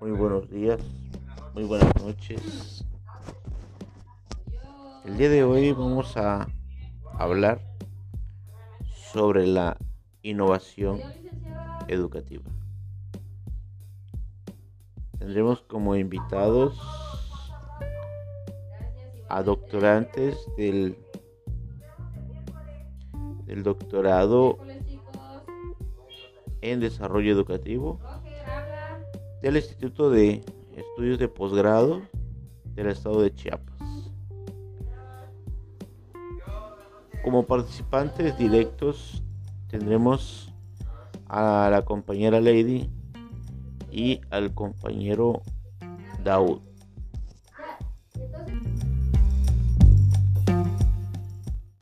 muy buenos días, muy buenas noches. El día de hoy vamos a hablar sobre la innovación educativa. Tendremos como invitados a doctorantes del, del doctorado en desarrollo educativo del Instituto de Estudios de Posgrado del Estado de Chiapas. Como participantes directos tendremos a la compañera Lady y al compañero Daud.